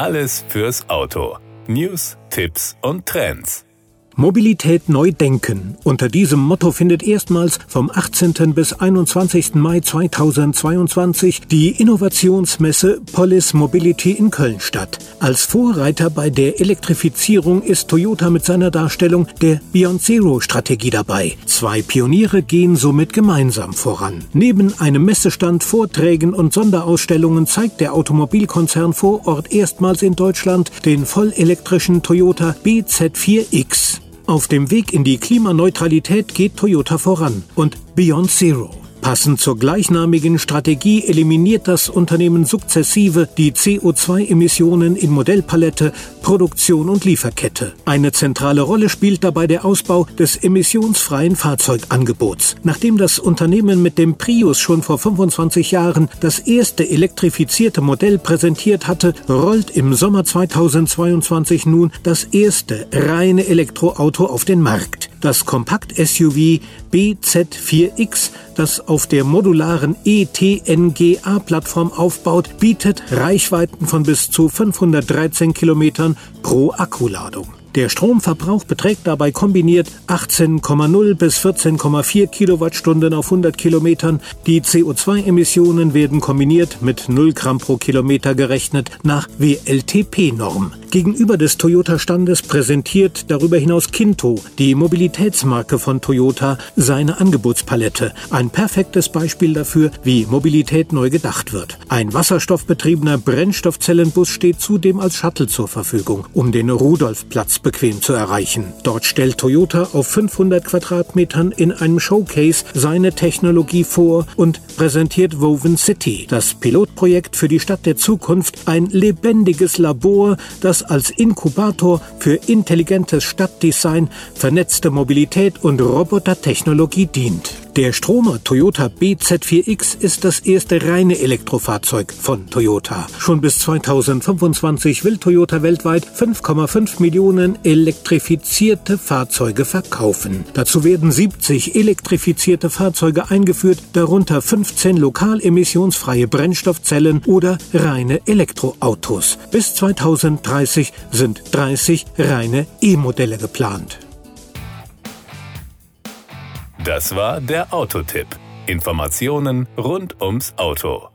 Alles fürs Auto. News, Tipps und Trends. Mobilität neu denken. Unter diesem Motto findet erstmals vom 18. bis 21. Mai 2022 die Innovationsmesse Polis Mobility in Köln statt. Als Vorreiter bei der Elektrifizierung ist Toyota mit seiner Darstellung der Beyond Zero Strategie dabei. Zwei Pioniere gehen somit gemeinsam voran. Neben einem Messestand, Vorträgen und Sonderausstellungen zeigt der Automobilkonzern vor Ort erstmals in Deutschland den vollelektrischen Toyota BZ4X. Auf dem Weg in die Klimaneutralität geht Toyota voran und Beyond Zero. Passend zur gleichnamigen Strategie eliminiert das Unternehmen sukzessive die CO2-Emissionen in Modellpalette, Produktion und Lieferkette. Eine zentrale Rolle spielt dabei der Ausbau des emissionsfreien Fahrzeugangebots. Nachdem das Unternehmen mit dem Prius schon vor 25 Jahren das erste elektrifizierte Modell präsentiert hatte, rollt im Sommer 2022 nun das erste reine Elektroauto auf den Markt. Das Kompakt-SUV BZ4X, das auf der modularen ETNGA-Plattform aufbaut, bietet Reichweiten von bis zu 513 Kilometern pro Akkuladung. Der Stromverbrauch beträgt dabei kombiniert 18,0 bis 14,4 Kilowattstunden auf 100 Kilometern. Die CO2-Emissionen werden kombiniert mit 0 Gramm pro Kilometer gerechnet nach WLTP-Norm. Gegenüber des Toyota-Standes präsentiert darüber hinaus Kinto, die Mobilitätsmarke von Toyota, seine Angebotspalette. Ein perfektes Beispiel dafür, wie Mobilität neu gedacht wird. Ein wasserstoffbetriebener Brennstoffzellenbus steht zudem als Shuttle zur Verfügung, um den Rudolfplatz bequem zu erreichen. Dort stellt Toyota auf 500 Quadratmetern in einem Showcase seine Technologie vor und präsentiert Woven City, das Pilotprojekt für die Stadt der Zukunft, ein lebendiges Labor, das als Inkubator für intelligentes Stadtdesign, vernetzte Mobilität und Robotertechnologie dient. Der Stromer Toyota BZ4X ist das erste reine Elektrofahrzeug von Toyota. Schon bis 2025 will Toyota weltweit 5,5 Millionen elektrifizierte Fahrzeuge verkaufen. Dazu werden 70 elektrifizierte Fahrzeuge eingeführt, darunter 15 lokal emissionsfreie Brennstoffzellen oder reine Elektroautos. Bis 2030 sind 30 reine E-Modelle geplant. Das war der Autotipp. Informationen rund ums Auto.